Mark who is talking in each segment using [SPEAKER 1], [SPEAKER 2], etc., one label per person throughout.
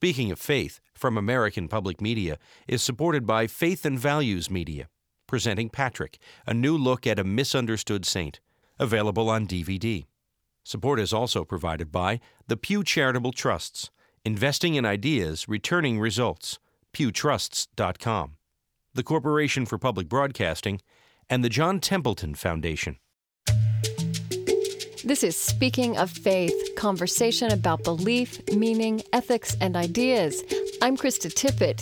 [SPEAKER 1] Speaking of faith, from American Public Media is supported by Faith and Values Media, presenting Patrick, a new look at a misunderstood saint, available on DVD. Support is also provided by the Pew Charitable Trusts, investing in ideas, returning results, pewtrusts.com, the Corporation for Public Broadcasting, and the John Templeton Foundation.
[SPEAKER 2] This is Speaking of Faith, conversation about belief, meaning, ethics, and ideas. I'm Krista Tippett.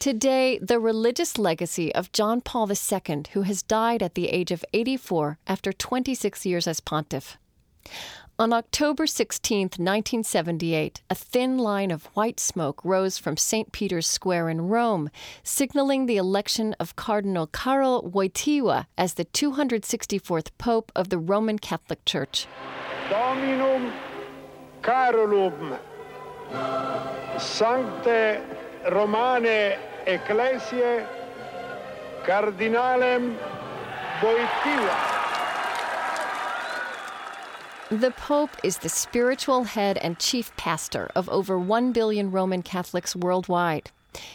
[SPEAKER 2] Today, the religious legacy of John Paul II, who has died at the age of 84 after 26 years as pontiff. On October 16, 1978, a thin line of white smoke rose from St. Peter's Square in Rome, signaling the election of Cardinal Karol Wojtyła as the 264th Pope of the Roman Catholic Church.
[SPEAKER 3] Dominum Carolum Sancte Romane Ecclesiae Cardinalem Wojtyła.
[SPEAKER 2] The Pope is the spiritual head and chief pastor of over 1 billion Roman Catholics worldwide.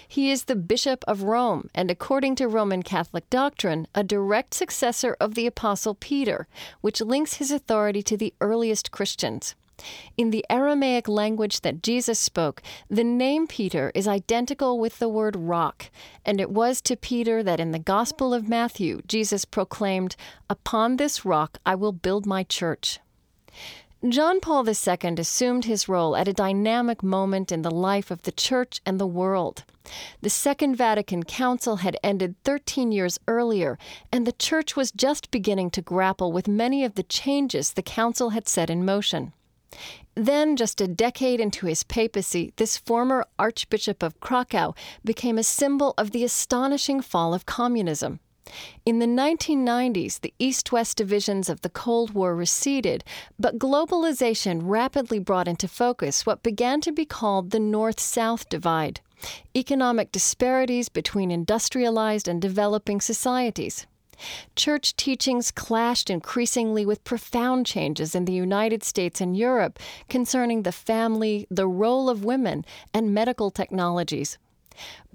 [SPEAKER 2] He is the Bishop of Rome, and according to Roman Catholic doctrine, a direct successor of the Apostle Peter, which links his authority to the earliest Christians. In the Aramaic language that Jesus spoke, the name Peter is identical with the word rock, and it was to Peter that in the Gospel of Matthew Jesus proclaimed, Upon this rock I will build my church. John Paul II assumed his role at a dynamic moment in the life of the Church and the world. The Second Vatican Council had ended 13 years earlier, and the Church was just beginning to grapple with many of the changes the Council had set in motion. Then, just a decade into his papacy, this former Archbishop of Krakow became a symbol of the astonishing fall of communism. In the 1990s, the East West divisions of the Cold War receded, but globalization rapidly brought into focus what began to be called the North South divide economic disparities between industrialized and developing societies. Church teachings clashed increasingly with profound changes in the United States and Europe concerning the family, the role of women, and medical technologies.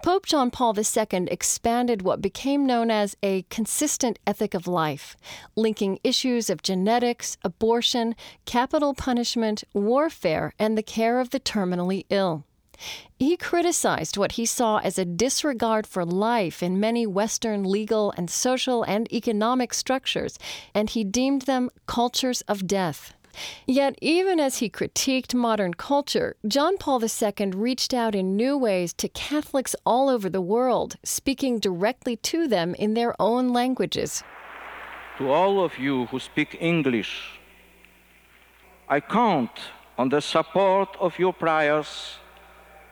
[SPEAKER 2] Pope John Paul II expanded what became known as a consistent ethic of life, linking issues of genetics, abortion, capital punishment, warfare, and the care of the terminally ill. He criticized what he saw as a disregard for life in many Western legal and social and economic structures, and he deemed them cultures of death. Yet, even as he critiqued modern culture, John Paul II reached out in new ways to Catholics all over the world, speaking directly to them in their own languages.
[SPEAKER 4] To all of you who speak English, I count on the support of your prayers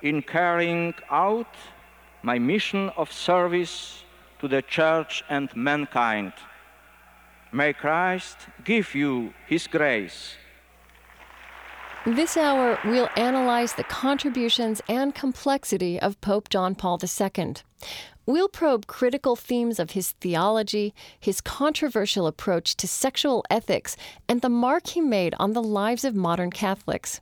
[SPEAKER 4] in carrying out my mission of service to the Church and mankind. May Christ give you His grace.
[SPEAKER 2] This hour, we'll analyze the contributions and complexity of Pope John Paul II. We'll probe critical themes of his theology, his controversial approach to sexual ethics, and the mark he made on the lives of modern Catholics.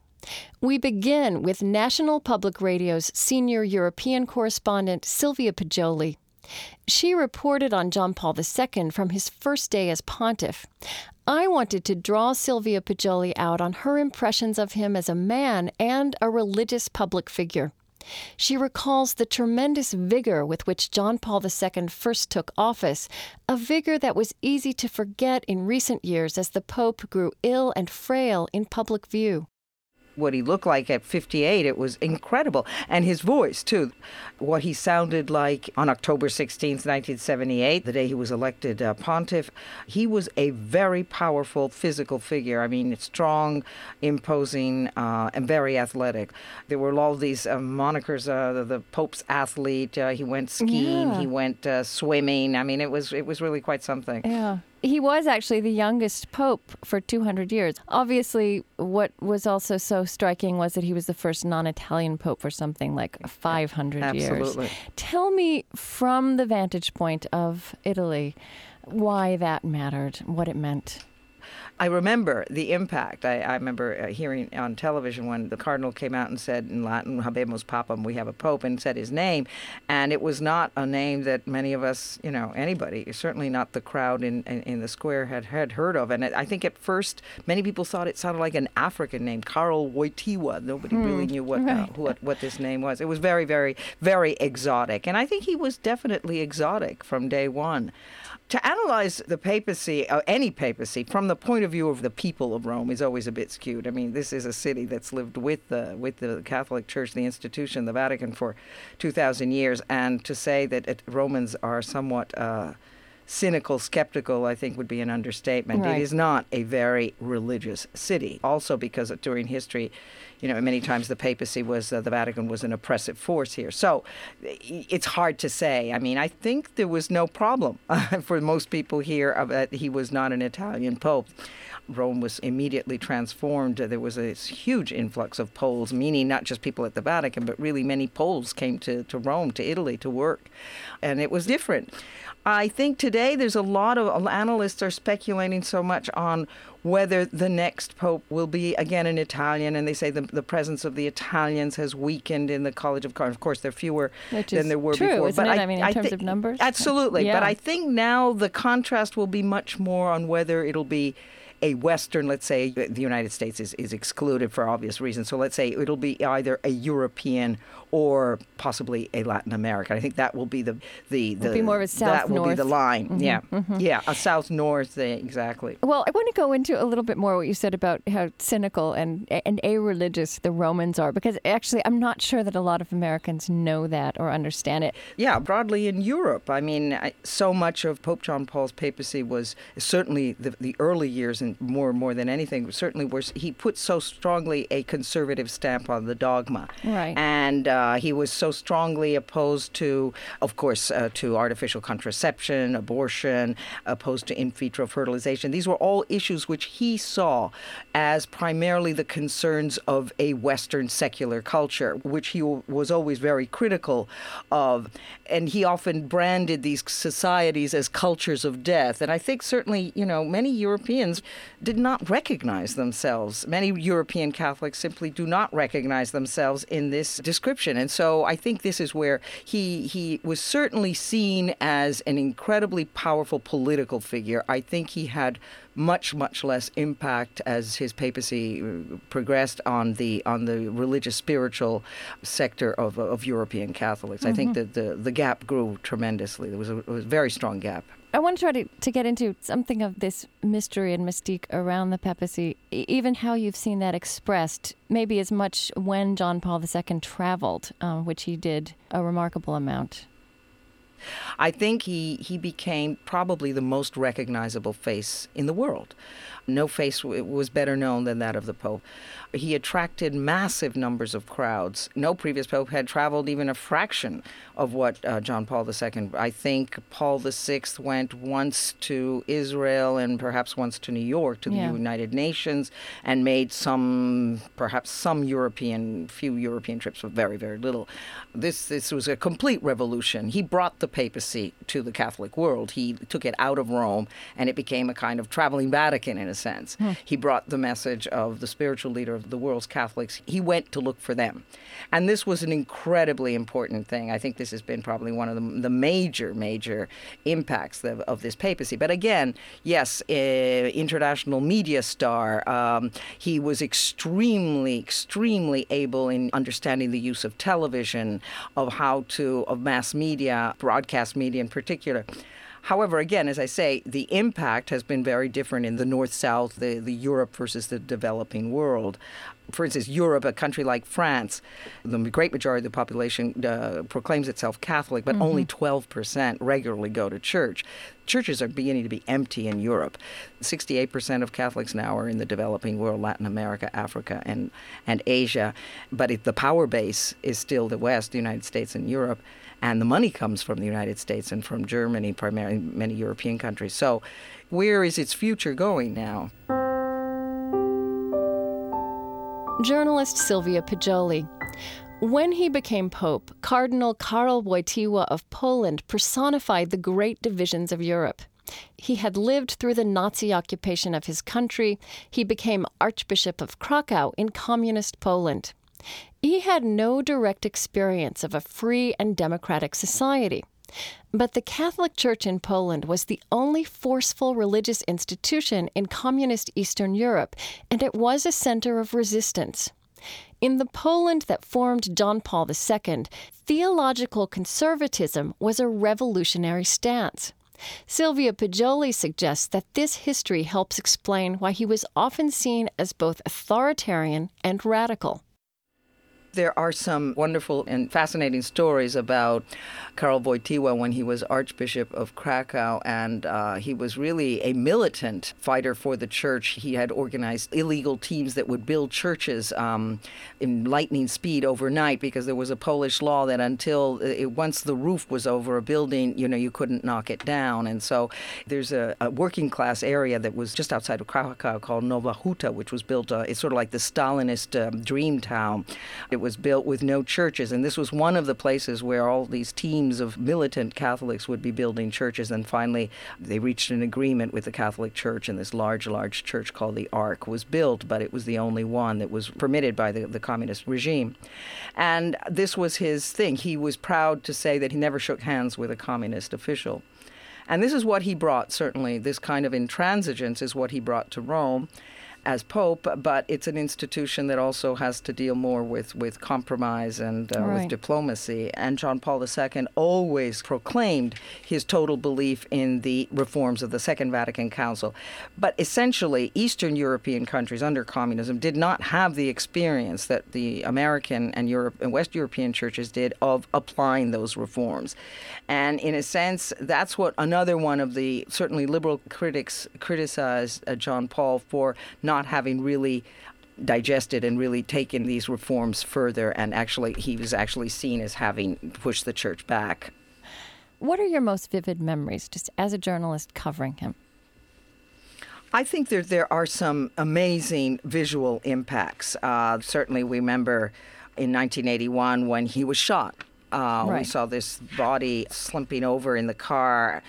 [SPEAKER 2] We begin with National Public Radio's senior European correspondent Sylvia Poggioli. She reported on John Paul II from his first day as pontiff. I wanted to draw Sylvia Poggioli out on her impressions of him as a man and a religious public figure. She recalls the tremendous vigor with which John Paul II first took office, a vigor that was easy to forget in recent years as the Pope grew ill and frail in public view
[SPEAKER 5] what he looked like at 58, it was incredible. And his voice, too. What he sounded like on October 16th, 1978, the day he was elected uh, pontiff, he was a very powerful physical figure. I mean, strong, imposing, uh, and very athletic. There were all these uh, monikers, uh, the, the, Pope's athlete, uh, he went skiing, yeah. he went uh, swimming. I mean, it was, it was really quite something.
[SPEAKER 2] Yeah. He was actually the youngest pope for 200 years. Obviously, what was also so striking was that he was the first non Italian pope for something like 500
[SPEAKER 5] Absolutely.
[SPEAKER 2] years. Tell me from the vantage point of Italy why that mattered, what it meant.
[SPEAKER 5] I remember the impact. I, I remember uh, hearing on television when the cardinal came out and said in Latin, Habemus Papam, we have a pope, and said his name. And it was not a name that many of us, you know, anybody, certainly not the crowd in, in, in the square had, had heard of. And it, I think at first many people thought it sounded like an African name, Karol Wojtyła. Nobody hmm. really knew what, uh, right. uh, what, what this name was. It was very, very, very exotic. And I think he was definitely exotic from day one. To analyze the papacy, uh, any papacy, from the point of view of the people of Rome is always a bit skewed. I mean, this is a city that's lived with the with the Catholic Church, the institution, the Vatican, for two thousand years, and to say that it, Romans are somewhat uh, cynical, skeptical, I think would be an understatement. Right. It is not a very religious city. Also, because during history, you know, many times the papacy was, uh, the Vatican was an oppressive force here. So it's hard to say. I mean, I think there was no problem for most people here that he was not an Italian pope. Rome was immediately transformed. There was a huge influx of Poles, meaning not just people at the Vatican, but really many Poles came to, to Rome, to Italy to work. And it was different. I think today there's a lot of analysts are speculating so much on whether the next pope will be again an Italian, and they say the, the presence of the Italians has weakened in the College of Cardinals. Of course, there are fewer than there were
[SPEAKER 2] true,
[SPEAKER 5] before.
[SPEAKER 2] Isn't but it? I, I mean, in I terms of numbers,
[SPEAKER 5] absolutely.
[SPEAKER 2] Yeah.
[SPEAKER 5] But I think now the contrast will be much more on whether it'll be a Western, let's say the United States is, is excluded for obvious reasons. So let's say it'll be either a European or possibly a Latin American. I think that will be the the, the
[SPEAKER 2] be more of a south
[SPEAKER 5] that will be the line.
[SPEAKER 2] Mm-hmm,
[SPEAKER 5] yeah,
[SPEAKER 2] mm-hmm.
[SPEAKER 5] yeah, a south north exactly.
[SPEAKER 2] Well, I want to go into a little bit more what you said about how cynical and and a religious the Romans are, because actually I'm not sure that a lot of Americans know that or understand it.
[SPEAKER 5] Yeah, broadly in Europe, I mean, so much of Pope John Paul's papacy was certainly the, the early years, and more more than anything, certainly was he put so strongly a conservative stamp on the dogma,
[SPEAKER 2] right,
[SPEAKER 5] and. Uh, uh, he was so strongly opposed to, of course, uh, to artificial contraception, abortion, opposed to in vitro fertilization. These were all issues which he saw as primarily the concerns of a Western secular culture, which he w- was always very critical of. And he often branded these societies as cultures of death. And I think certainly, you know, many Europeans did not recognize themselves. Many European Catholics simply do not recognize themselves in this description and so I think this is where he he was certainly seen as an incredibly powerful political figure. I think he had much much less impact as his papacy uh, progressed on the on the religious spiritual sector of, of European Catholics. Mm-hmm. I think mm-hmm. that the the gap grew tremendously. There was a, was a very strong gap.
[SPEAKER 2] I want to try to, to get into something of this mystery and mystique around the papacy, even how you've seen that expressed, maybe as much when John Paul II traveled, uh, which he did a remarkable amount.
[SPEAKER 5] I think he, he became probably the most recognizable face in the world. No face was better known than that of the Pope. He attracted massive numbers of crowds. No previous Pope had traveled even a fraction of what uh, John Paul II. I think Paul VI went once to Israel and perhaps once to New York to the yeah. United Nations and made some, perhaps some European, few European trips, but very, very little. This, this was a complete revolution. He brought the papacy to the Catholic world. He took it out of Rome and it became a kind of traveling Vatican in a sense. Hmm. He brought the message of the spiritual leader of the world's Catholics. He went to look for them. And this was an incredibly important thing. I think this has been probably one of the, the major, major impacts of, of, this papacy. But again, yes, uh, international media star. Um, he was extremely, extremely able in understanding the use of television, of how to, of mass media, broadcast media in particular. However, again, as I say, the impact has been very different in the North South, the, the Europe versus the developing world. For instance, Europe, a country like France, the great majority of the population uh, proclaims itself Catholic, but mm-hmm. only 12% regularly go to church. Churches are beginning to be empty in Europe. 68% of Catholics now are in the developing world, Latin America, Africa, and, and Asia. But it, the power base is still the West, the United States, and Europe and the money comes from the United States and from Germany, primarily many European countries. So, where is its future going now?
[SPEAKER 2] Journalist Sylvia Poggioli. When he became Pope, Cardinal Karol Wojtyła of Poland personified the great divisions of Europe. He had lived through the Nazi occupation of his country. He became Archbishop of Krakow in communist Poland. He had no direct experience of a free and democratic society. But the Catholic Church in Poland was the only forceful religious institution in communist Eastern Europe, and it was a center of resistance. In the Poland that formed John Paul II, theological conservatism was a revolutionary stance. Sylvia Poggioli suggests that this history helps explain why he was often seen as both authoritarian and radical.
[SPEAKER 5] There are some wonderful and fascinating stories about Karol Wojtyła when he was Archbishop of Krakow, and uh, he was really a militant fighter for the church. He had organized illegal teams that would build churches um, in lightning speed overnight because there was a Polish law that until uh, it, once the roof was over a building, you know, you couldn't knock it down. And so there's a, a working class area that was just outside of Krakow called Nowa Huta, which was built, uh, it's sort of like the Stalinist um, dream town. It was built with no churches, and this was one of the places where all these teams of militant Catholics would be building churches. And finally, they reached an agreement with the Catholic Church, and this large, large church called the Ark was built, but it was the only one that was permitted by the, the communist regime. And this was his thing. He was proud to say that he never shook hands with a communist official. And this is what he brought, certainly. This kind of intransigence is what he brought to Rome as Pope, but it's an institution that also has to deal more with, with compromise and uh,
[SPEAKER 2] Right.
[SPEAKER 5] with diplomacy. And John Paul II always proclaimed his total belief in the reforms of the Second Vatican Council. But essentially, Eastern European countries under communism did not have the experience that the American and Europe and West European churches did of applying those reforms. And in a sense, that's what another one of the certainly liberal critics criticized uh, John Paul for not having really digested and really taken these reforms further and actually he was actually seen as having pushed the church back
[SPEAKER 2] What are your most vivid memories, just as a journalist covering him?
[SPEAKER 5] I think there there are some amazing visual impacts. Uh, certainly, we remember in 1981 when he was shot. Uh, We saw this body slumping over in the car,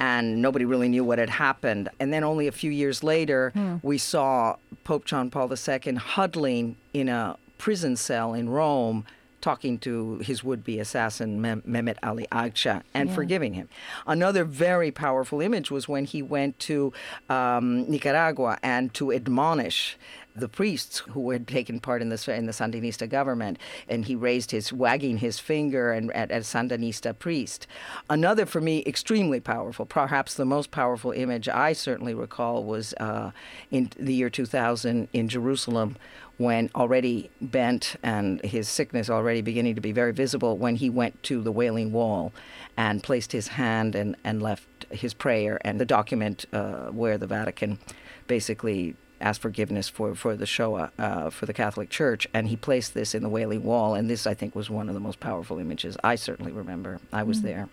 [SPEAKER 5] and nobody really knew what had happened. And then only a few years later, we saw Pope John Paul II huddling in a prison cell in Rome. Talking to his would be assassin, Mem- Mehmet Ali Agca, and forgiving him. Another very powerful image was when he went to um, Nicaragua and to admonish the priests who had taken part in the in the Sandinista government, and he raised his wagging his finger and at a Sandinista priest. Another for me extremely powerful, perhaps the most powerful image I certainly recall was uh, in the year 2000 in Jerusalem. When already bent and his sickness already beginning to be very visible, when he went to the Wailing Wall and placed his hand and, and left his prayer and the document uh, where the Vatican basically asked forgiveness for, for the Shoah uh, for the Catholic Church, and he placed this in the Wailing Wall. And this, I think, was one of the most powerful images I certainly remember. I was there.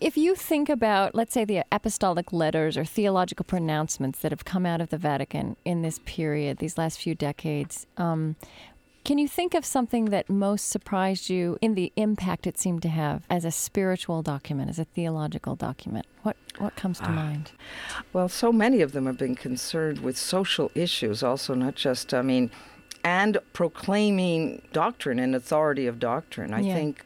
[SPEAKER 2] If you think about, let's say, the apostolic letters or theological pronouncements that have come out of the Vatican in this period, these last few decades, um, can you think of something that most surprised you in the impact it seemed to have as a spiritual document, as a theological document? What what comes to mind?
[SPEAKER 5] Well, so many of them have been concerned with social issues, also, not just, I mean, and proclaiming doctrine and authority of doctrine. I
[SPEAKER 2] Yeah.
[SPEAKER 5] think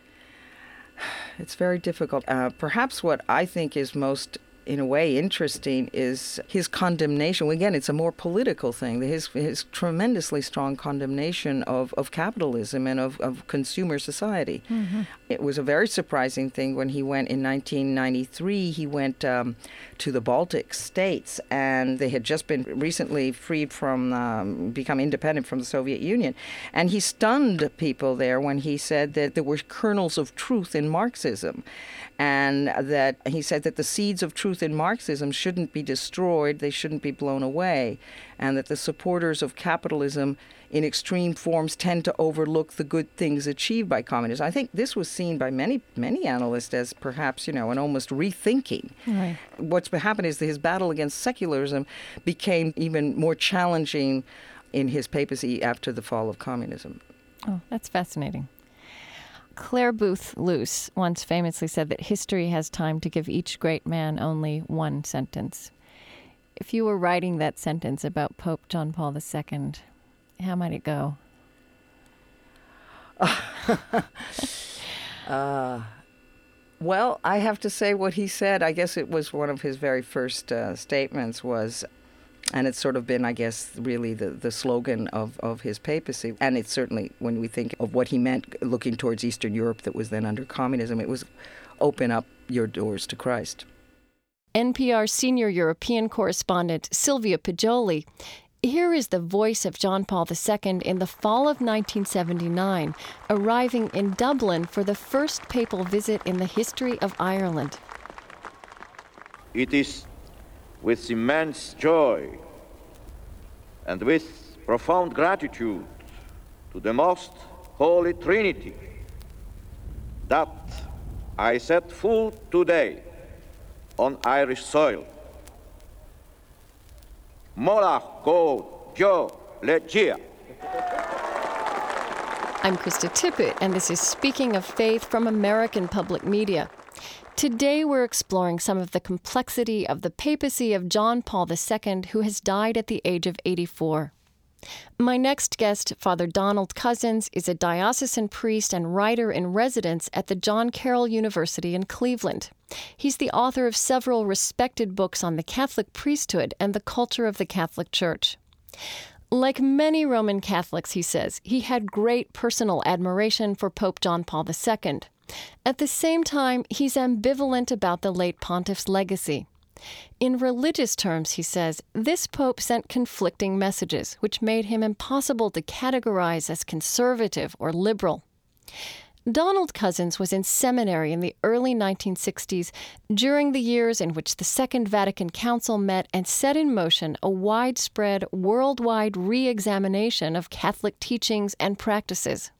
[SPEAKER 5] it's very difficult. Uh, perhaps what I think is most in a way interesting is his condemnation. Again, it's a more political thing. His his tremendously strong condemnation of, of capitalism and of, of consumer society. It was a very surprising thing when he went in 1993. He went um, to the Baltic states, and they had just been recently freed from, um, become independent from the Soviet Union. And he stunned people there when he said that there were kernels of truth in Marxism and that he said that the seeds of truth in Marxism shouldn't be destroyed, they shouldn't be blown away, and that the supporters of capitalism in extreme forms tend to overlook the good things achieved by communism. I think this was seen by many many analysts as perhaps, you know, an almost rethinking.
[SPEAKER 2] Right.
[SPEAKER 5] What's happened is that his battle against secularism became even more challenging in his papacy after the fall of communism.
[SPEAKER 2] Oh, that's fascinating. Clare Boothe Luce once famously said that history has time to give each great man only one sentence. If you were writing that sentence about Pope John Paul II, how might it go?
[SPEAKER 5] uh, well, I have to say what he said. I guess it was one of his very first uh, statements was, and it's sort of been, I guess, really the, the slogan of, of his papacy. And it's certainly, when we think of what he meant looking towards Eastern Europe that was then under communism, it was open up your doors to Christ.
[SPEAKER 2] NPR senior European correspondent Sylvia Poggioli. here is the voice of John Paul II in the fall of 1979, arriving in Dublin for the first papal visit in the history of Ireland.
[SPEAKER 4] It is with immense joy and with profound gratitude to the Most Holy Trinity that I set foot today on Irish soil. Molach Go Jo Legia.
[SPEAKER 2] I'm Krista Tippett, and this is Speaking of Faith from American Public Media. Today, we're exploring some of the complexity of the papacy of John Paul II, who has died at the age of 84. My next guest, Father Donald Cozzens, is a diocesan priest and writer in residence at the John Carroll University in Cleveland. He's the author of several respected books on the Catholic priesthood and the culture of the Catholic Church. Like many Roman Catholics, he says, he had great personal admiration for Pope John Paul II. At the same time, he's ambivalent about the late pontiff's legacy. In religious terms, he says, this pope sent conflicting messages, which made him impossible to categorize as conservative or liberal. Donald Cozzens was in seminary in the early 1960s during the years in which the Second Vatican Council met and set in motion a widespread worldwide re examination of Catholic teachings and practices.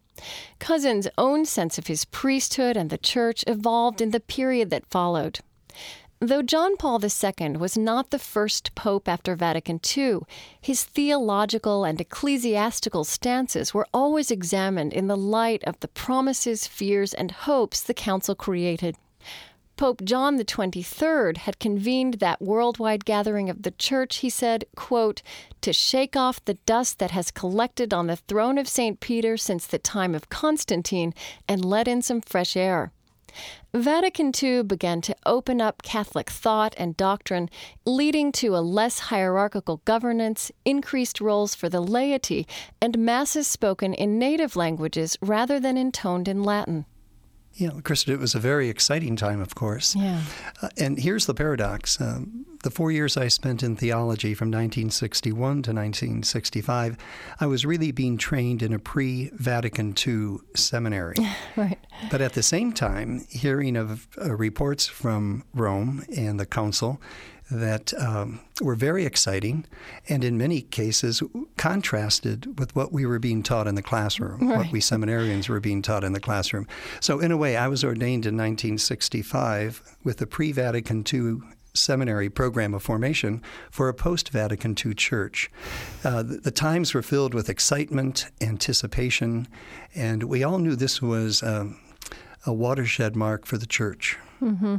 [SPEAKER 2] Cozzens' own sense of his priesthood and the church evolved in the period that followed. Though John Paul II was not the first pope after Vatican II, his theological and ecclesiastical stances were always examined in the light of the promises, fears, and hopes the Council created. Pope John XXIII had convened that worldwide gathering of the Church, he said, quote, to shake off the dust that has collected on the throne of St. Peter since the time of Constantine and let in some fresh air. Vatican II began to open up Catholic thought and doctrine, leading to a less hierarchical governance, increased roles for the laity, and masses spoken in native languages rather than intoned in Latin.
[SPEAKER 6] Yeah, Krista, it was a very exciting time, of course.
[SPEAKER 2] Yeah.
[SPEAKER 6] Uh, and here's the paradox. Um, the four years I spent in theology from 1961 to 1965, I was really being trained in a pre Vatican II seminary.
[SPEAKER 2] right.
[SPEAKER 6] But at the same time, hearing of uh, reports from Rome and the Council that um, were very exciting and in many cases contrasted with what we were being taught in the classroom, right. what we seminarians were being taught in the classroom. So, in a way, I was ordained in 1965 with the pre Vatican II seminary program of formation for a post Vatican II church. Uh, the, the, times were filled with excitement, anticipation, and we all knew this was um, a watershed mark for the church.
[SPEAKER 2] Mm-hmm.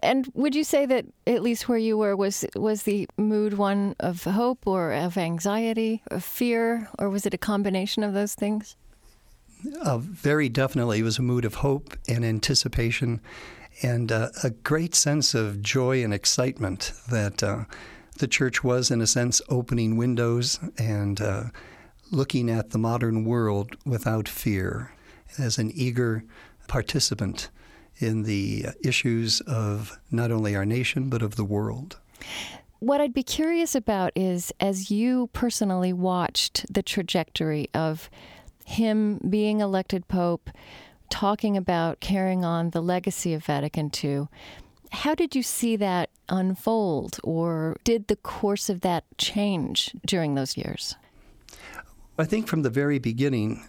[SPEAKER 2] And would you say that at least where you were was was the mood one of hope or of anxiety, of fear, or was it a combination of those things?
[SPEAKER 6] Uh, very definitely, it was a mood of hope and anticipation, and uh, a great sense of joy and excitement that uh, the church was, in a sense, opening windows and uh, looking at the modern world without fear as an eager participant in the issues of not only our nation, but of the world.
[SPEAKER 2] What I'd be curious about is as you personally watched the trajectory of him being elected Pope, talking about carrying on the legacy of Vatican II, how did you see that unfold, or did the course of that change during those years?
[SPEAKER 6] I think from the very beginning,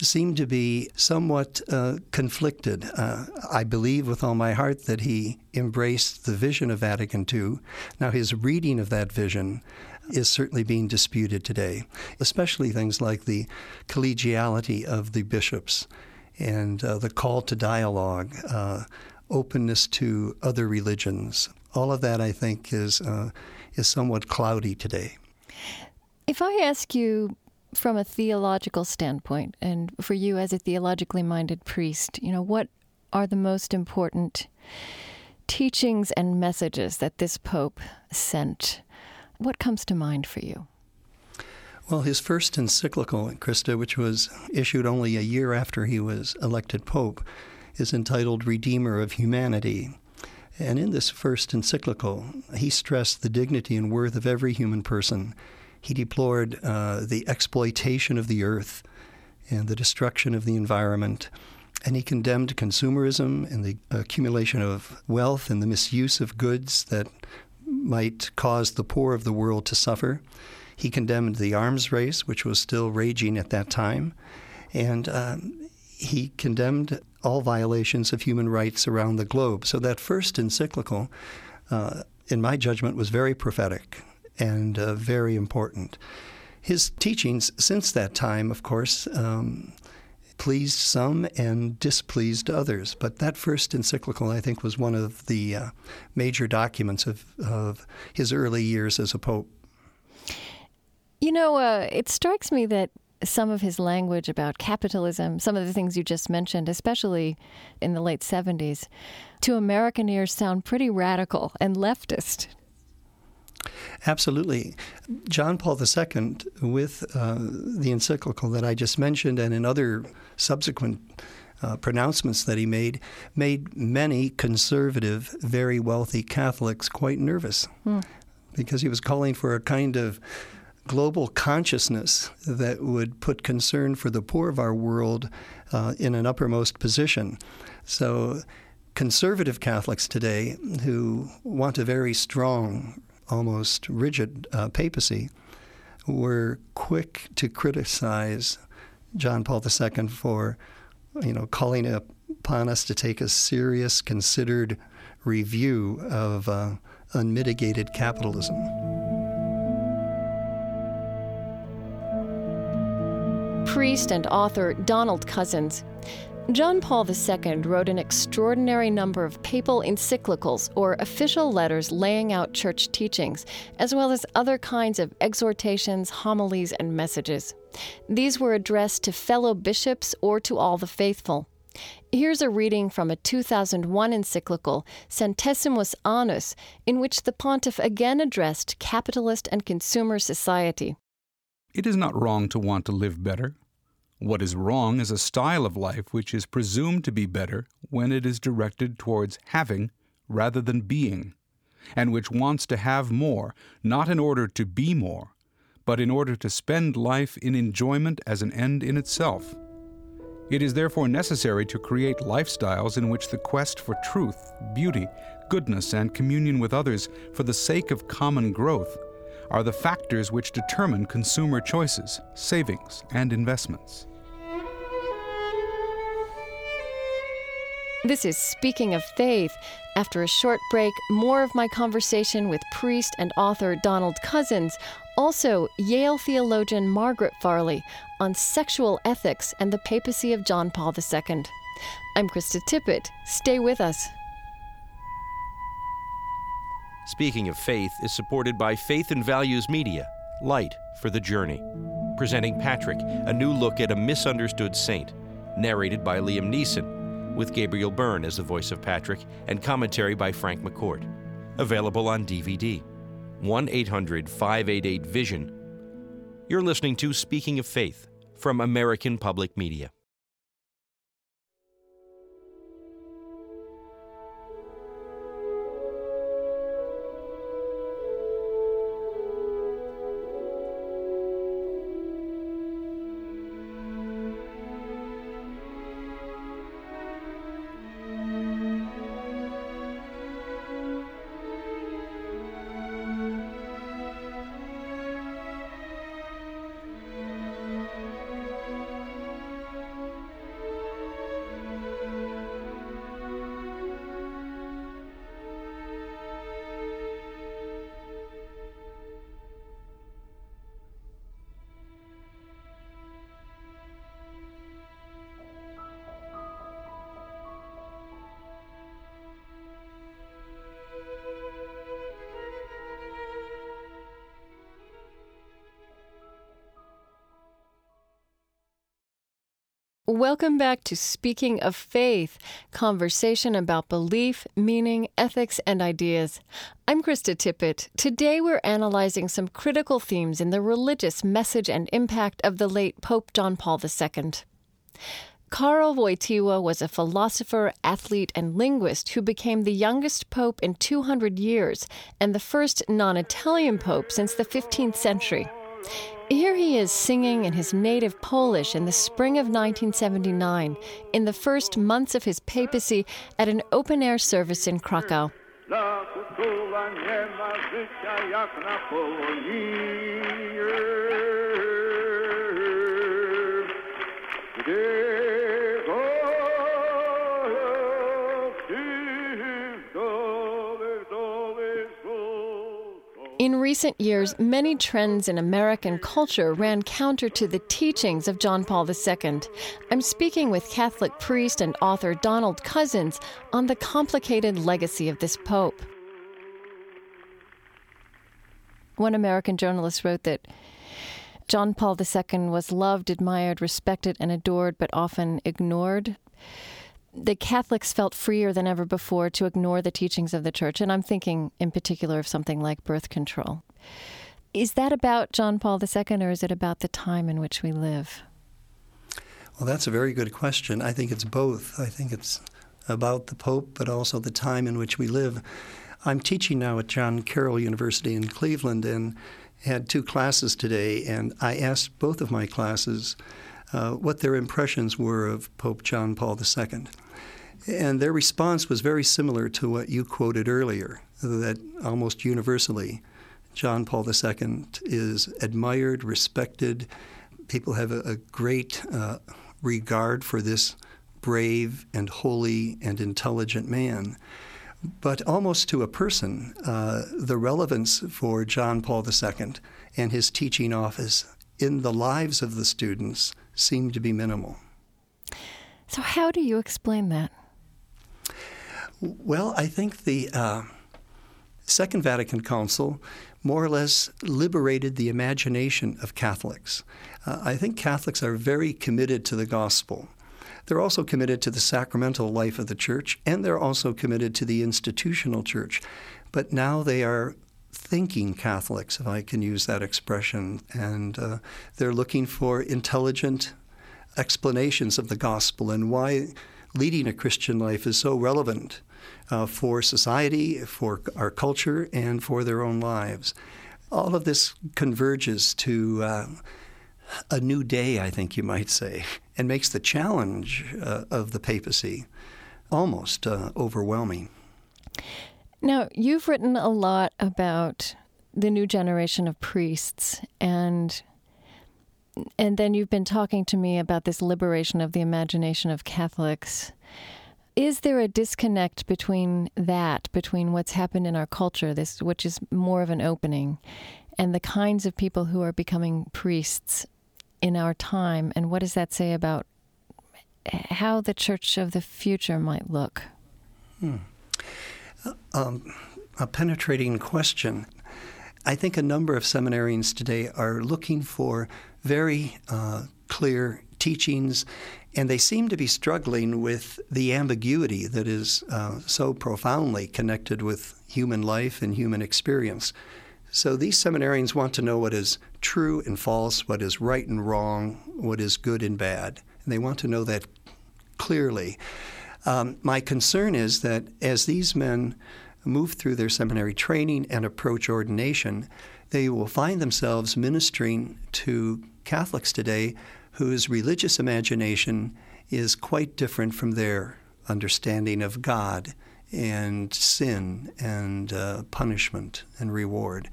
[SPEAKER 6] seemed to be somewhat uh, conflicted. Uh, I believe with all my heart that he embraced the vision of Vatican II. Now, his reading of that vision is certainly being disputed today, especially things like the collegiality of the bishops and uh, the call to dialogue, uh, openness to other religions. All of that, I think, is uh, is somewhat cloudy today.
[SPEAKER 2] If I ask you from a theological standpoint, and for you as a theologically minded priest, you know, what are the most important teachings and messages that this Pope sent? What comes to mind for you?
[SPEAKER 6] Well, his first encyclical, Krista, which was issued only a year after he was elected Pope, is entitled Redeemer of Humanity. And in this first encyclical, he stressed the dignity and worth of every human person. He deplored uh, the exploitation of the earth and the destruction of the environment. And he condemned consumerism and the accumulation of wealth and the misuse of goods that might cause the poor of the world to suffer. He condemned the arms race, which was still raging at that time. And um, he condemned all violations of human rights around the globe. So that first encyclical, uh, in my judgment, was very prophetic and uh, very important. His teachings since that time, of course, um, pleased some and displeased others. But that first encyclical, I think, was one of the uh, major documents of, of his early years as a pope.
[SPEAKER 2] You know, uh, it strikes me that some of his language about capitalism, some of the things you just mentioned, especially in the late 70s, to American ears sound pretty radical and leftist.
[SPEAKER 6] Absolutely. John Paul II, with uh, the encyclical that I just mentioned and in other subsequent uh, pronouncements that he made, made many conservative, very wealthy Catholics quite nervous hmm. because he was calling for a kind of global consciousness that would put concern for the poor of our world uh, in an uppermost position. So, conservative Catholics today who want a very strong, almost rigid uh, papacy were quick to criticize John Paul II for, you know, calling upon us to take a serious, considered review of uh, unmitigated capitalism.
[SPEAKER 2] priest and author Donald Cozzens. John Paul II wrote an extraordinary number of papal encyclicals or official letters laying out church teachings, as well as other kinds of exhortations, homilies, and messages. These were addressed to fellow bishops or to all the faithful. Here's a reading from a 2001 encyclical, Centesimus Annus, in which the pontiff again addressed capitalist and consumer society.
[SPEAKER 7] It is not wrong to want to live better, what is wrong is a style of life which is presumed to be better when it is directed towards having rather than being, and which wants to have more, not in order to be more, but in order to spend life in enjoyment as an end in itself. It is therefore necessary to create lifestyles in which the quest for truth, beauty, goodness, and communion with others for the sake of common growth are the factors which determine consumer choices, savings, and investments.
[SPEAKER 2] This is Speaking of Faith. After a short break, more of my conversation with priest and author Donald Cozzens, also Yale theologian Margaret Farley on sexual ethics and the papacy of John Paul II. I'm Krista Tippett. Stay with us.
[SPEAKER 1] Speaking of Faith is supported by Faith and Values Media, Light for the Journey. Presenting Patrick, a new look at a misunderstood saint, narrated by Liam Neeson with Gabriel Byrne as the voice of Patrick and commentary by Frank McCourt. Available on DVD. 1 800 588 Vision. You're listening to Speaking of Faith from American Public Media.
[SPEAKER 2] Welcome back to Speaking of Faith, conversation about belief, meaning, ethics, and ideas. I'm Krista Tippett. Today we're analyzing some critical themes in the religious message and impact of the late Pope John Paul II. Karol Wojtyła was a philosopher, athlete, and linguist who became the youngest pope in 200 years and the first non Italian pope since the 15th century. Here he is singing in his native Polish in the spring of 1979, in the first months of his papacy, at an open air service in Krakow. In recent years, many trends in American culture ran counter to the teachings of John Paul II. I'm speaking with Catholic priest and author Donald Cozzens on the complicated legacy of this pope. One American journalist wrote that John Paul II was loved, admired, respected, and adored, but often ignored the Catholics felt freer than ever before to ignore the teachings of the church. And I'm thinking in particular of something like birth control. Is that about John Paul II or is it about the time in which we live?
[SPEAKER 6] Well, that's a very good question. I think it's both. I think it's about the Pope, but also the time in which we live. I'm teaching now at John Carroll University in Cleveland and had two classes today, and I asked both of my classes uh, what their impressions were of Pope John Paul II. And their response was very similar to what you quoted earlier that almost universally, John Paul II is admired, respected. People have a, a great uh, regard for this brave and holy and intelligent man. But almost to a person, uh, the relevance for John Paul II and his teaching office in the lives of the students seemed to be minimal.
[SPEAKER 2] So, how do you explain that?
[SPEAKER 6] Well, I think the uh, Second Vatican Council more or less liberated the imagination of Catholics. Uh, I think Catholics are very committed to the gospel. They're also committed to the sacramental life of the church, and they're also committed to the institutional church. But now they are thinking Catholics, if I can use that expression, and uh, they're looking for intelligent explanations of the gospel and why leading a Christian life is so relevant uh, for society, for our culture, and for their own lives. All of this converges to uh, a new day, I think you might say, and makes the challenge uh, of the papacy almost uh, overwhelming.
[SPEAKER 2] Now, you've written a lot about the new generation of priests and and then you've been talking to me about this liberation of the imagination of Catholics. Is there a disconnect between that, between what's happened in our culture, this which is more of an opening, and the kinds of people who are becoming priests in our time, and what does that say about how the church of the future might look?
[SPEAKER 6] Hmm. Um, a penetrating question. I think a number of seminarians today are looking for very uh, clear teachings and they seem to be struggling with the ambiguity that is uh, so profoundly connected with human life and human experience. So these seminarians want to know what is true and false, what is right and wrong, what is good and bad. And they want to know that clearly. Um, my concern is that as these men move through their seminary training and approach ordination, they will find themselves ministering to Catholics today whose religious imagination is quite different from their understanding of God and sin and uh, punishment and reward.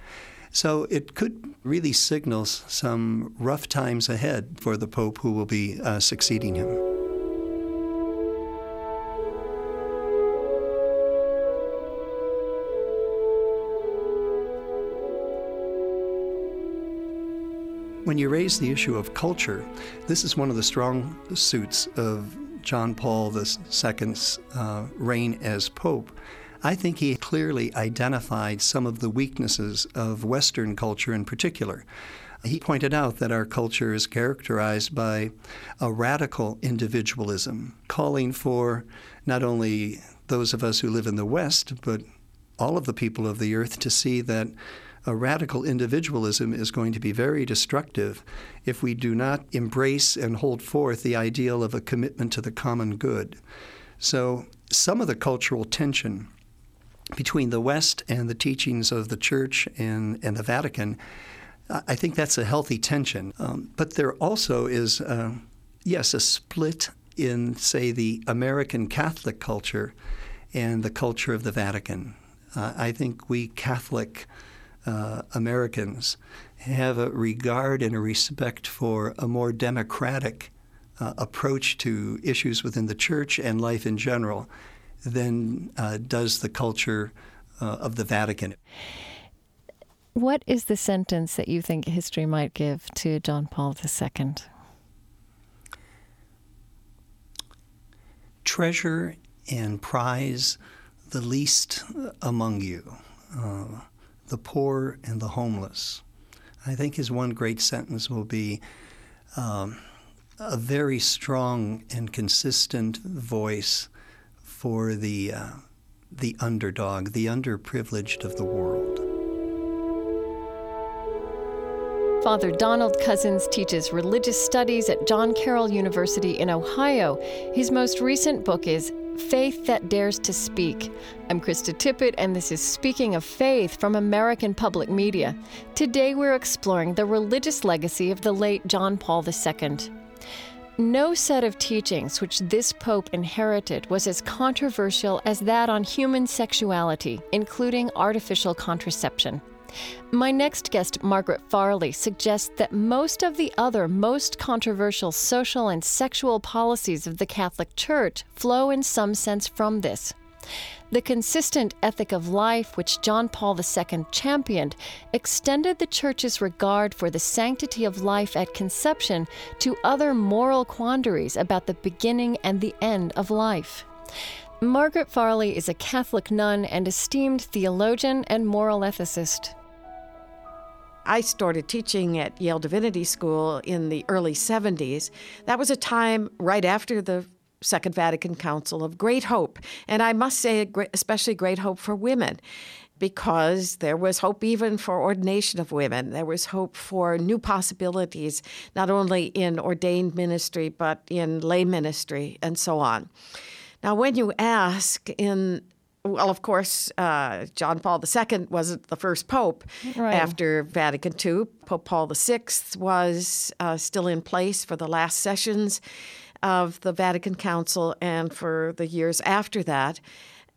[SPEAKER 6] So it could really signal some rough times ahead for the Pope who will be uh, succeeding him. When you raise the issue of culture, this is one of the strong suits of John Paul II's uh, reign as Pope. I think he clearly identified some of the weaknesses of Western culture in particular. He pointed out that our culture is characterized by a radical individualism, calling for not only those of us who live in the West, but all of the people of the earth to see that a radical individualism is going to be very destructive if we do not embrace and hold forth the ideal of a commitment to the common good. So, some of the cultural tension between the West and the teachings of the Church and, and the Vatican, I think that's a healthy tension. Um, but there also is, uh, yes, a split in, say, the American Catholic culture and the culture of the Vatican. Uh, I think we Catholic uh, Americans have a regard and a respect for a more democratic uh, approach to issues within the church and life in general than uh, does the culture uh, of the Vatican.
[SPEAKER 2] What is the sentence that you think history might give to John Paul II?
[SPEAKER 6] Treasure and prize the least among you, uh, the poor and the homeless. I think his one great sentence will be um, a very strong and consistent voice for the, uh, the underdog, the underprivileged of the world.
[SPEAKER 2] Father Donald Cozzens teaches religious studies at John Carroll University in Ohio. His most recent book is Faith That Dares to Speak. I'm Krista Tippett, and this is Speaking of Faith from American Public Media. Today we're exploring the religious legacy of the late John Paul II. No set of teachings which this pope inherited was as controversial as that on human sexuality, including artificial contraception. My next guest, Margaret Farley, suggests that most of the other most controversial social and sexual policies of the Catholic Church flow in some sense from this. The consistent ethic of life which John Paul II championed extended the Church's regard for the sanctity of life at conception to other moral quandaries about the beginning and the end of life. Margaret Farley is a Catholic nun and esteemed theologian and moral ethicist.
[SPEAKER 8] I started teaching at Yale Divinity School in the early 70s. That was a time right after the Second Vatican Council of great hope. And I must say, especially great hope for women, because there was hope even for ordination of women. There was hope for new possibilities, not only in ordained ministry, but in lay ministry and so on. Now, when you ask in well, of course, uh, John Paul II wasn't the first pope right. after Vatican II. Pope Paul VI was uh, still in place for the last sessions of the Vatican Council and for the years after that.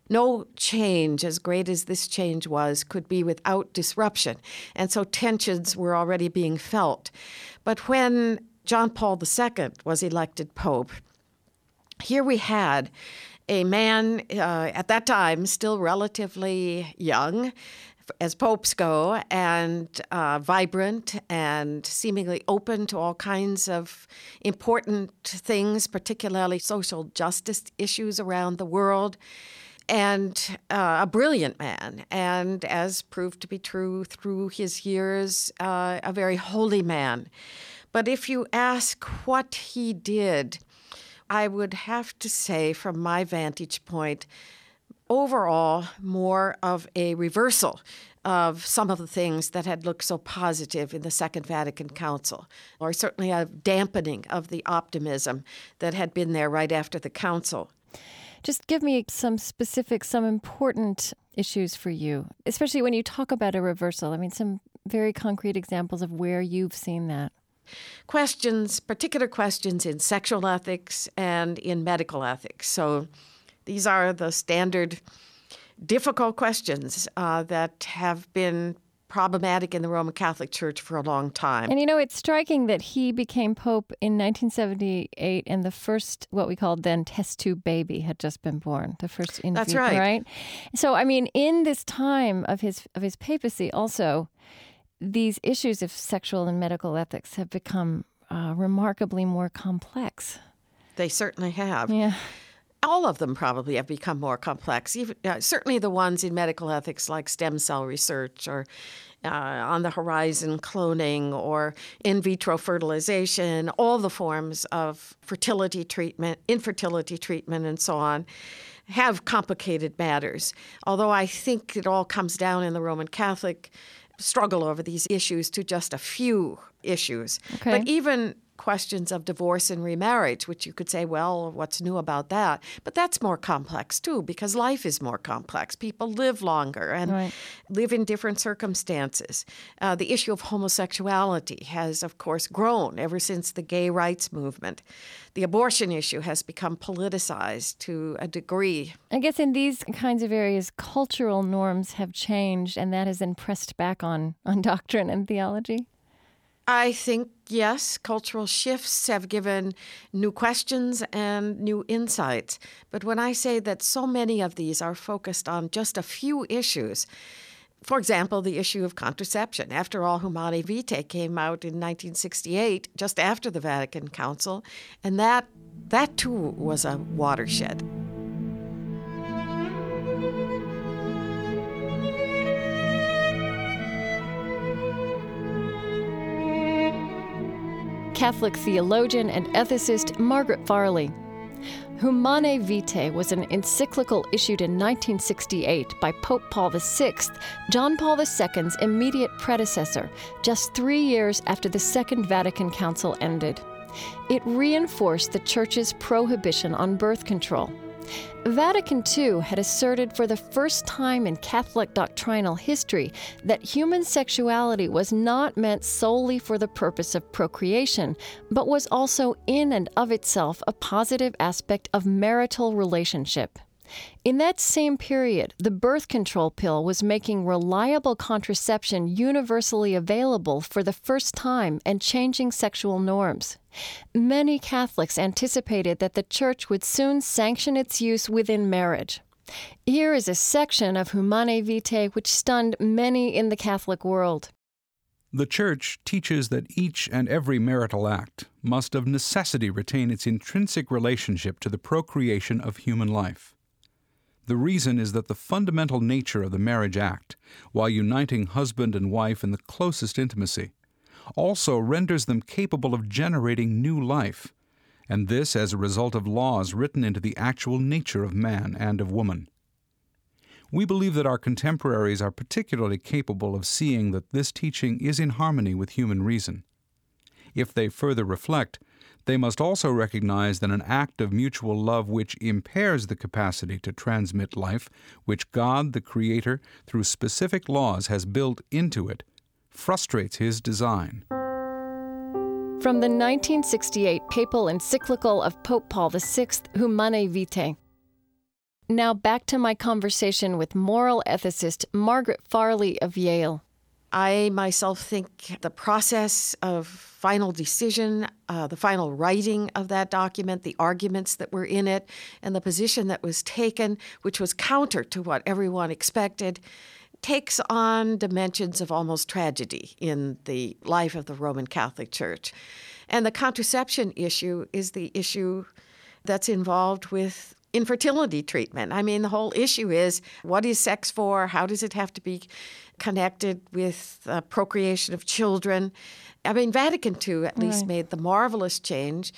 [SPEAKER 8] No change, as great as this change was, could be without disruption. And so tensions were already being felt. But when John Paul II was elected Pope, here we had a man uh, at that time still relatively young, as popes go, and uh, vibrant and seemingly open to all kinds of important things, particularly social justice issues around the world, and uh, a brilliant man, and as proved to be true through his years, uh, a very holy man. But if you ask what he did, I would have to say, from my vantage point, overall more of a reversal of some of the things that had looked so positive in the Second Vatican Council, or certainly a dampening of the optimism that had been there right after the Council.
[SPEAKER 2] Just give me some specific, some important issues for you, especially when you talk about a reversal. I mean, some very concrete examples of where you've seen that
[SPEAKER 8] questions, particular questions in sexual ethics and in medical ethics. So these are the standard difficult questions uh, that have been problematic in the Roman Catholic Church for a long time.
[SPEAKER 2] And you know, it's striking that he became pope in 1978 and the first, what we called then test tube baby had just been born. The first infant,
[SPEAKER 8] That's right.
[SPEAKER 2] Right? So, I mean, in this time of his, of his papacy also, these issues of sexual and medical ethics have become uh, remarkably more complex.
[SPEAKER 8] They certainly have.
[SPEAKER 2] Yeah.
[SPEAKER 8] All of them probably have become more complex. Even uh, certainly the ones in medical ethics, like stem cell research or uh, on the horizon, cloning or in vitro fertilization, all the forms of fertility treatment, infertility treatment, and so on, have complicated matters. Although I think it all comes down in the Roman Catholic struggle over these issues to just a few issues.
[SPEAKER 2] Okay.
[SPEAKER 8] But even questions of divorce and remarriage, which you could say, well, what's new about that? But that's more complex too, because life is more complex. People live longer and
[SPEAKER 2] Right.
[SPEAKER 8] live in different circumstances. Uh, the issue of homosexuality has, of course, grown ever since the gay rights movement. The abortion issue has become politicized to a degree.
[SPEAKER 2] I guess in these kinds of areas, cultural norms have changed, and that has then pressed back on, on doctrine and theology.
[SPEAKER 8] I think, yes, cultural shifts have given new questions and new insights. But when I say that so many of these are focused on just a few issues, for example, the issue of contraception. After all, Humanae Vitae came out in 1968, just after the Vatican Council, and that, that too was a watershed.
[SPEAKER 2] Catholic theologian and ethicist Margaret Farley. Humanae Vitae was an encyclical issued in 1968 by Pope Paul VI, John Paul II's immediate predecessor, just three years after the Second Vatican Council ended. It reinforced the Church's prohibition on birth control. Vatican II had asserted for the first time in Catholic doctrinal history that human sexuality was not meant solely for the purpose of procreation, but was also in and of itself a positive aspect of marital relationship. In that same period, the birth control pill was making reliable contraception universally available for the first time and changing sexual norms. Many Catholics anticipated that the Church would soon sanction its use within marriage. Here is a section of Humanae Vitae which stunned many in the Catholic world.
[SPEAKER 7] The Church teaches that each and every marital act must of necessity retain its intrinsic relationship to the procreation of human life. The reason is that the fundamental nature of the marriage act, while uniting husband and wife in the closest intimacy, also renders them capable of generating new life, and this as a result of laws written into the actual nature of man and of woman. We believe that our contemporaries are particularly capable of seeing that this teaching is in harmony with human reason. If they further reflect, they must also recognize that an act of mutual love which impairs the capacity to transmit life, which God, the Creator, through specific laws has built into it, frustrates His design.
[SPEAKER 2] From the 1968 papal encyclical of Pope Paul VI, Humanae Vitae. Now back to my conversation with moral ethicist Margaret Farley of Yale.
[SPEAKER 8] I myself think the process of final decision, uh, the final writing of that document, the arguments that were in it, and the position that was taken, which was counter to what everyone expected, takes on dimensions of almost tragedy in the life of the Roman Catholic Church. And the contraception issue is the issue that's involved with infertility treatment. I mean, the whole issue is what is sex for? How does it have to be connected with uh, procreation of children? I mean, Vatican II at least
[SPEAKER 2] Right.
[SPEAKER 8] made the marvelous change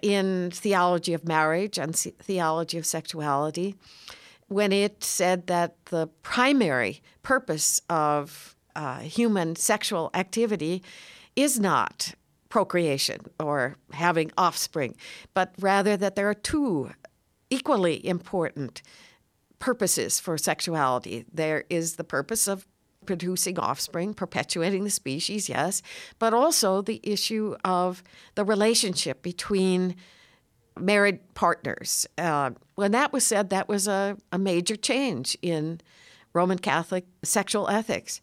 [SPEAKER 8] in theology of marriage and theology of sexuality when it said that the primary purpose of uh, human sexual activity is not procreation or having offspring, but rather that there are two equally important purposes for sexuality. There is the purpose of producing offspring, perpetuating the species, yes, but also the issue of the relationship between married partners. Uh, when that was said, that was a, a major change in Roman Catholic sexual ethics.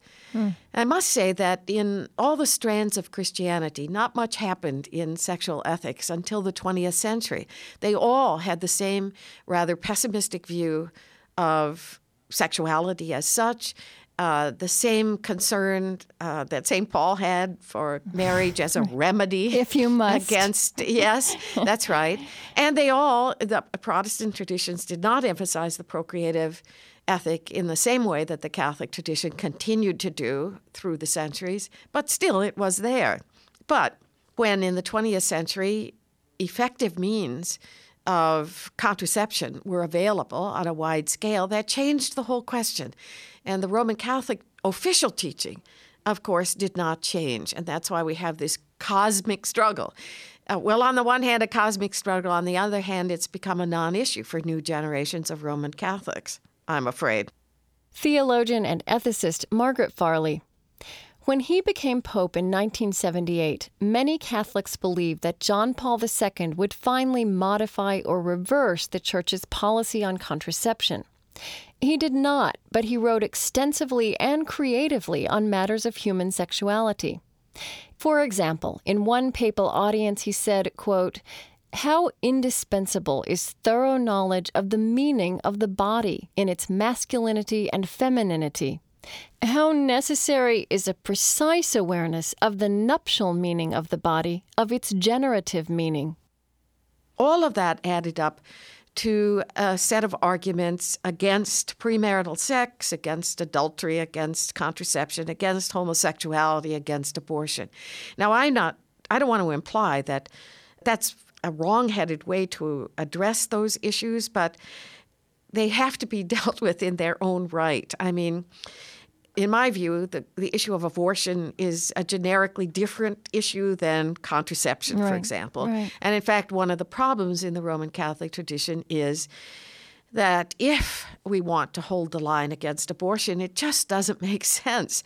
[SPEAKER 8] I must say that in all the strands of Christianity, not much happened in sexual ethics until the 20th century. They all had the same rather pessimistic view of sexuality as such. Uh, the same concern uh, that St. Paul had for marriage as a remedy
[SPEAKER 2] If you must.
[SPEAKER 8] against yes that's right and they all the protestant traditions did not emphasize the procreative ethic in the same way that the Catholic tradition continued to do through the centuries, but still it was there. But when in the 20th century, effective means of contraception were available on a wide scale, that changed the whole question. And the Roman Catholic official teaching, of course, did not change. And that's why we have this cosmic struggle. Uh, well, on the one hand, a cosmic struggle. On the other hand, it's become a non issue for new generations of Roman Catholics, I'm afraid.
[SPEAKER 2] Theologian and ethicist Margaret Farley. When he became Pope in 1978, many Catholics believed that John Paul II would finally modify or reverse the Church's policy on contraception. He did not, but he wrote extensively and creatively on matters of human sexuality. For example, in one papal audience, he said, quote, how indispensable is thorough knowledge of the meaning of the body in its masculinity and femininity. How necessary is a precise awareness of the nuptial meaning of the body, of its generative meaning.
[SPEAKER 8] All of that added up to a set of arguments against premarital sex, against adultery, against contraception, against homosexuality, against abortion. Now, I'm not I don't want to imply that that's a wrong-headed way to address those issues, but they have to be dealt with in their own right. I mean, in my view, the, the issue of abortion is a generically different issue than contraception,
[SPEAKER 2] Right,
[SPEAKER 8] for example.
[SPEAKER 2] right.
[SPEAKER 8] And in fact, one of the problems in the Roman Catholic tradition is that if we want to hold the line against abortion, it just doesn't make sense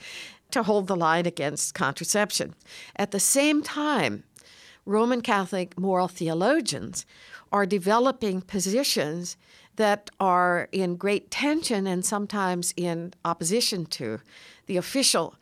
[SPEAKER 8] to hold the line against contraception. At the same time, Roman Catholic moral theologians are developing positions that are in great tension and sometimes in opposition to the official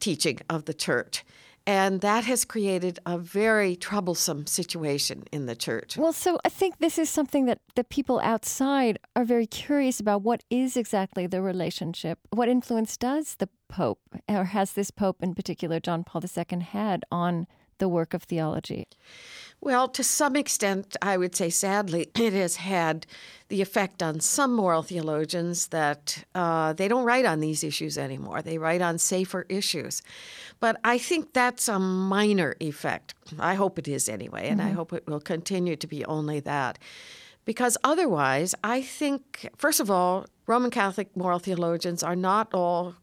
[SPEAKER 8] teaching of the church. And that has created a very troublesome situation in the church.
[SPEAKER 2] Well, so I think this is something that the people outside are very curious about. What is exactly the relationship? What influence does the Pope, or has this Pope in particular, John Paul II, had on the work of theology?
[SPEAKER 8] Well, to some extent, I would say sadly, it has had the effect on some moral theologians that uh, they don't write on these issues anymore. They write on safer issues. But I think that's a minor effect. I hope it is anyway, and I hope it will continue to be only that. Because otherwise, I think, first of all, Roman Catholic moral theologians are not all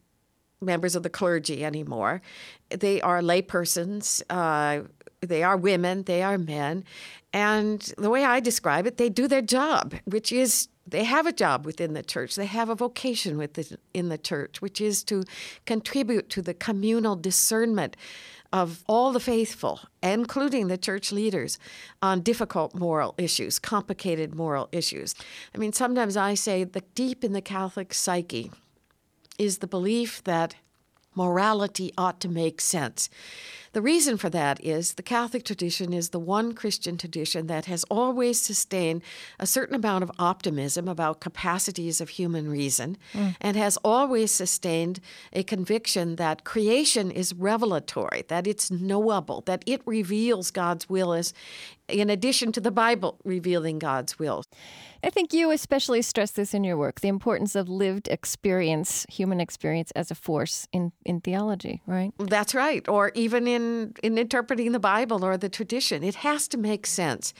[SPEAKER 8] members of the clergy anymore. They are laypersons. Uh, they are women. They are men. And the way I describe it, they do their job, which is they have a job within the church. They have a vocation within in the church, which is to contribute to the communal discernment of all the faithful, including the church leaders, on difficult moral issues, complicated moral issues. I mean, sometimes I say that deep in the Catholic psyche is the belief that morality ought to make sense. The reason for that is the Catholic tradition is the one Christian tradition that has always sustained a certain amount of optimism about capacities of human reason mm. and has always sustained a conviction that creation is revelatory, that it's knowable, that it reveals God's will as in addition to the Bible revealing God's will.
[SPEAKER 2] I think you especially stress this in your work the importance of lived experience, human experience, as a force in, in theology, right?
[SPEAKER 8] That's right. Or even in, in interpreting the Bible or the tradition, it has to make sense.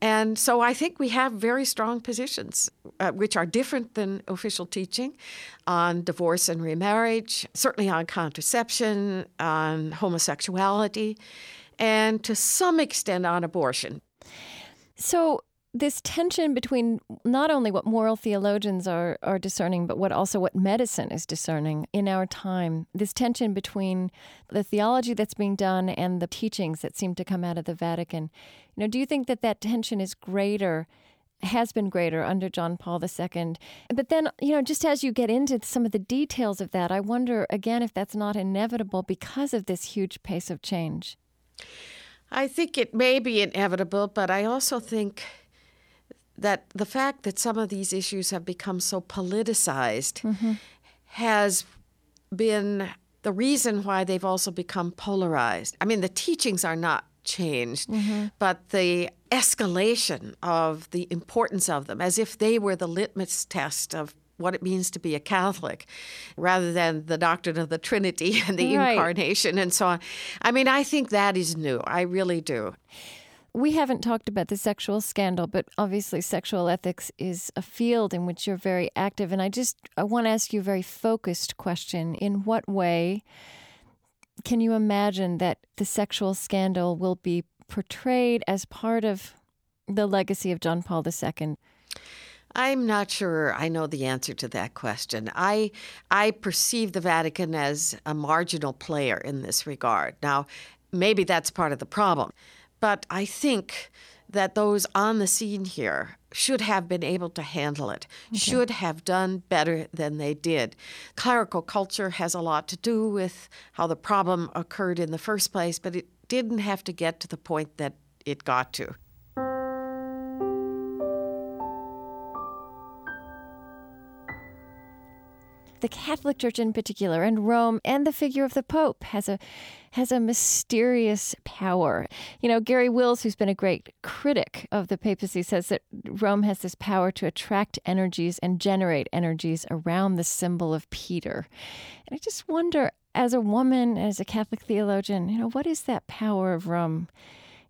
[SPEAKER 8] And so I think we have very strong positions, uh, which are different than official teaching on divorce and remarriage, certainly on contraception, on homosexuality, and to some extent on abortion.
[SPEAKER 2] So, this tension between not only what moral theologians are, are discerning, but what also what medicine is discerning in our time, this tension between the theology that's being done and the teachings that seem to come out of the Vatican. You know, do you think that that tension is greater, has been greater under John Paul II? But then, you know, just as you get into some of the details of that, I wonder again if that's not inevitable because of this huge pace of change.
[SPEAKER 8] I think it may be inevitable, but I also think that the fact that some of these issues have become so politicized mm-hmm. has been the reason why they've also become polarized. I mean, the teachings are not changed, mm-hmm. but the escalation of the importance of them, as if they were the litmus test of what it means to be a Catholic rather than the doctrine of the Trinity and the
[SPEAKER 2] Right.
[SPEAKER 8] incarnation and so on. I mean, I think that is new. I really do.
[SPEAKER 2] We haven't talked about the sexual scandal, but obviously sexual ethics is a field in which you're very active. And I just I want to ask you a very focused question. In what way can you imagine that the sexual scandal will be portrayed as part of the legacy of John Paul II?
[SPEAKER 8] I'm not sure I know the answer to that question. I I perceive the Vatican as a marginal player in this regard. Now, maybe that's part of the problem, but I think that those on the scene here should have been able to handle it, should have done better than they did. Clerical culture has a lot to do with how the problem occurred in the first place, but it didn't have to get to the point that it got to.
[SPEAKER 2] The Catholic Church in particular, and Rome, and the figure of the Pope has a has a mysterious power. You know, Garry Wills, who's been a great critic of the papacy, says that Rome has this power to attract energies and generate energies around the symbol of Peter. And I just wonder, as a woman, as a Catholic theologian, you know, what is that power of Rome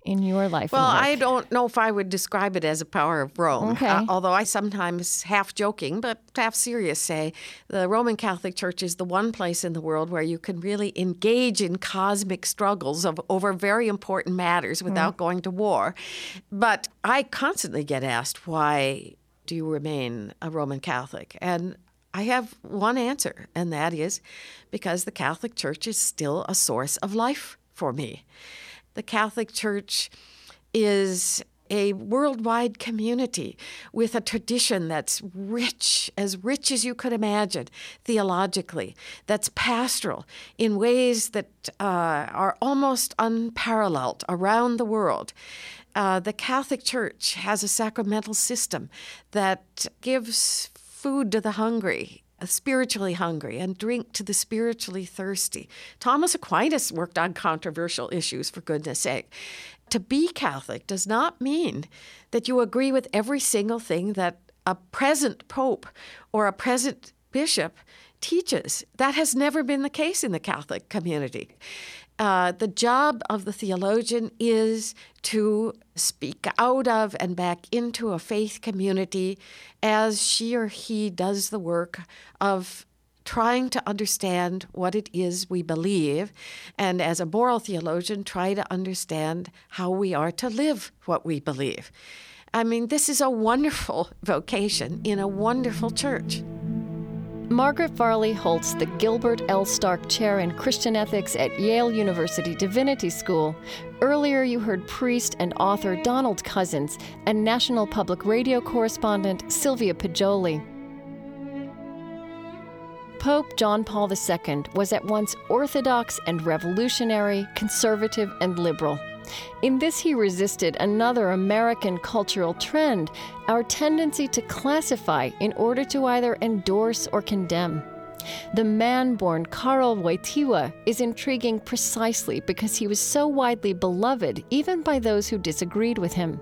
[SPEAKER 2] in your life?
[SPEAKER 8] Well. I don't know if I would describe it as a power of Rome.
[SPEAKER 2] Okay.
[SPEAKER 8] Uh, although I sometimes, half joking but half serious, say the Roman Catholic Church is the one place in the world where you can really engage in cosmic struggles of over very important matters without going to war. But I constantly get asked, why do you remain a Roman Catholic? And I have one answer, and that is because the Catholic Church is still a source of life for me. The Catholic Church is a worldwide community with a tradition that's rich, as rich as you could imagine theologically, that's pastoral in ways that uh, are almost unparalleled around the world. Uh, the Catholic Church has a sacramental system that gives food to the hungry, spiritually hungry, and drink to the spiritually thirsty. Thomas Aquinas worked on controversial issues, for goodness sake. To be Catholic does not mean that you agree with every single thing that a present pope or a present bishop teaches. That has never been the case in the Catholic community. Uh, the job of the theologian is to speak out of and back into a faith community as she or he does the work of trying to understand what it is we believe, and as a moral theologian, try to understand how we are to live what we believe. I mean, this is a wonderful vocation in a wonderful church.
[SPEAKER 2] Margaret Farley holds the Gilbert L. Stark Chair in Christian Ethics at Yale University Divinity School. Earlier, you heard priest and author Donald Cozzens and National Public Radio correspondent Sylvia Poggioli. Pope John Paul II was at once orthodox and revolutionary, conservative and liberal. In this, he resisted another American cultural trend our tendency to classify in order to either endorse or condemn. The man born Karol Wojtyła is intriguing precisely because he was so widely beloved even by those who disagreed with him.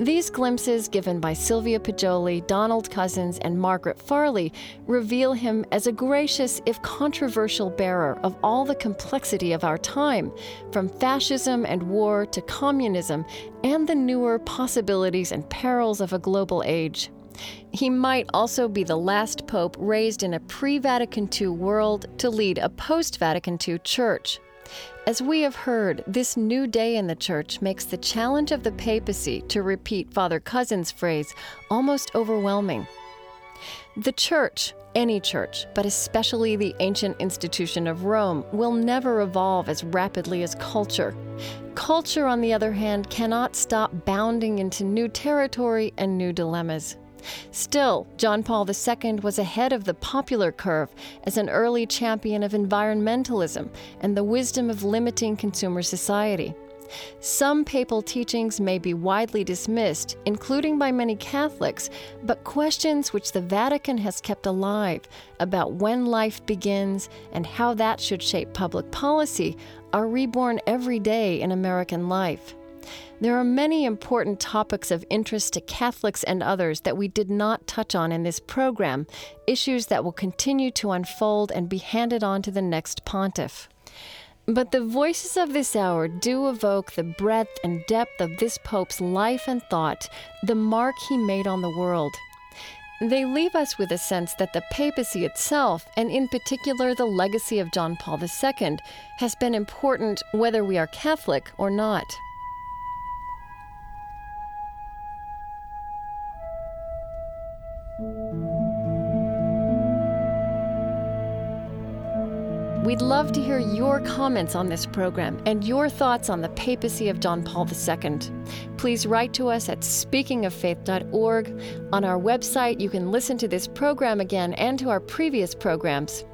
[SPEAKER 2] These glimpses given by Sylvia Poggioli, Donald Cozzens, and Margaret Farley reveal him as a gracious, if controversial, bearer of all the complexity of our time, from fascism and war to communism and the newer possibilities and perils of a global age. He might also be the last pope raised in a pre Vatican II world to lead a post Vatican II church. As we have heard, this new day in the church makes the challenge of the papacy to repeat Father Cozzens' phrase almost overwhelming. The church, any church, but especially the ancient institution of Rome, will never evolve as rapidly as culture. Culture, on the other hand, cannot stop bounding into new territory and new dilemmas. Still, John Paul II was ahead of the popular curve as an early champion of environmentalism and the wisdom of limiting consumer society. Some papal teachings may be widely dismissed, including by many Catholics, but questions which the Vatican has kept alive about when life begins and how that should shape public policy are reborn every day in American life. There are many important topics of interest to Catholics and others that we did not touch on in this program, issues that will continue to unfold and be handed on to the next pontiff. But the voices of this hour do evoke the breadth and depth of this Pope's life and thought, the mark he made on the world. They leave us with a sense that the papacy itself, and in particular the legacy of John Paul II, has been important whether we are Catholic or not. We'd love to hear your comments on this program and your thoughts on the papacy of John Paul II. Please write to us at speakingoffaith.org. On our website, you can listen to this program again and to our previous programs.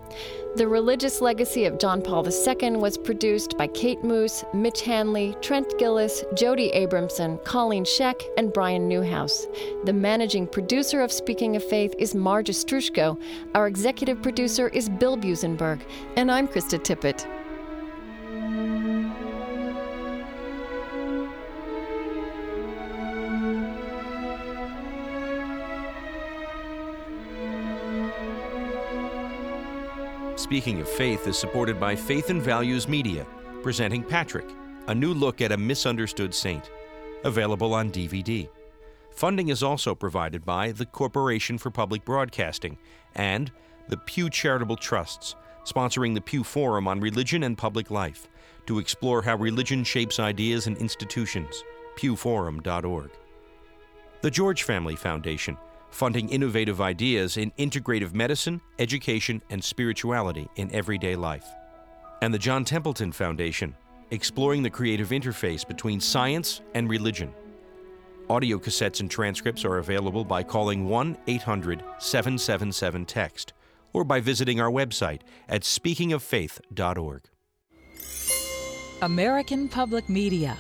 [SPEAKER 2] The Religious Legacy of John Paul II was produced by Kate Moos, Mitch Hanley, Trent Gilliss, Jody Abramson, Colleen Scheck, and Brian Newhouse. The managing producer of Speaking of Faith is Marge Ostroushko. Our executive producer is Bill Buzenberg. And I'm Krista Tippett.
[SPEAKER 1] Speaking of Faith is supported by Faith and Values Media, presenting Patrick, a new look at a misunderstood saint. Available on DVD. Funding is also provided by the Corporation for Public Broadcasting and the Pew Charitable Trusts, sponsoring the Pew Forum on Religion and Public Life to explore how religion shapes ideas and institutions. pewforum.org. The George Family Foundation, funding innovative ideas in integrative medicine, education, and spirituality in everyday life. And the John Templeton Foundation, exploring the creative interface between science and religion. Audio cassettes and transcripts are available by calling 1 800 777 TEXT or by visiting our website at speakingoffaith.org.
[SPEAKER 9] American Public Media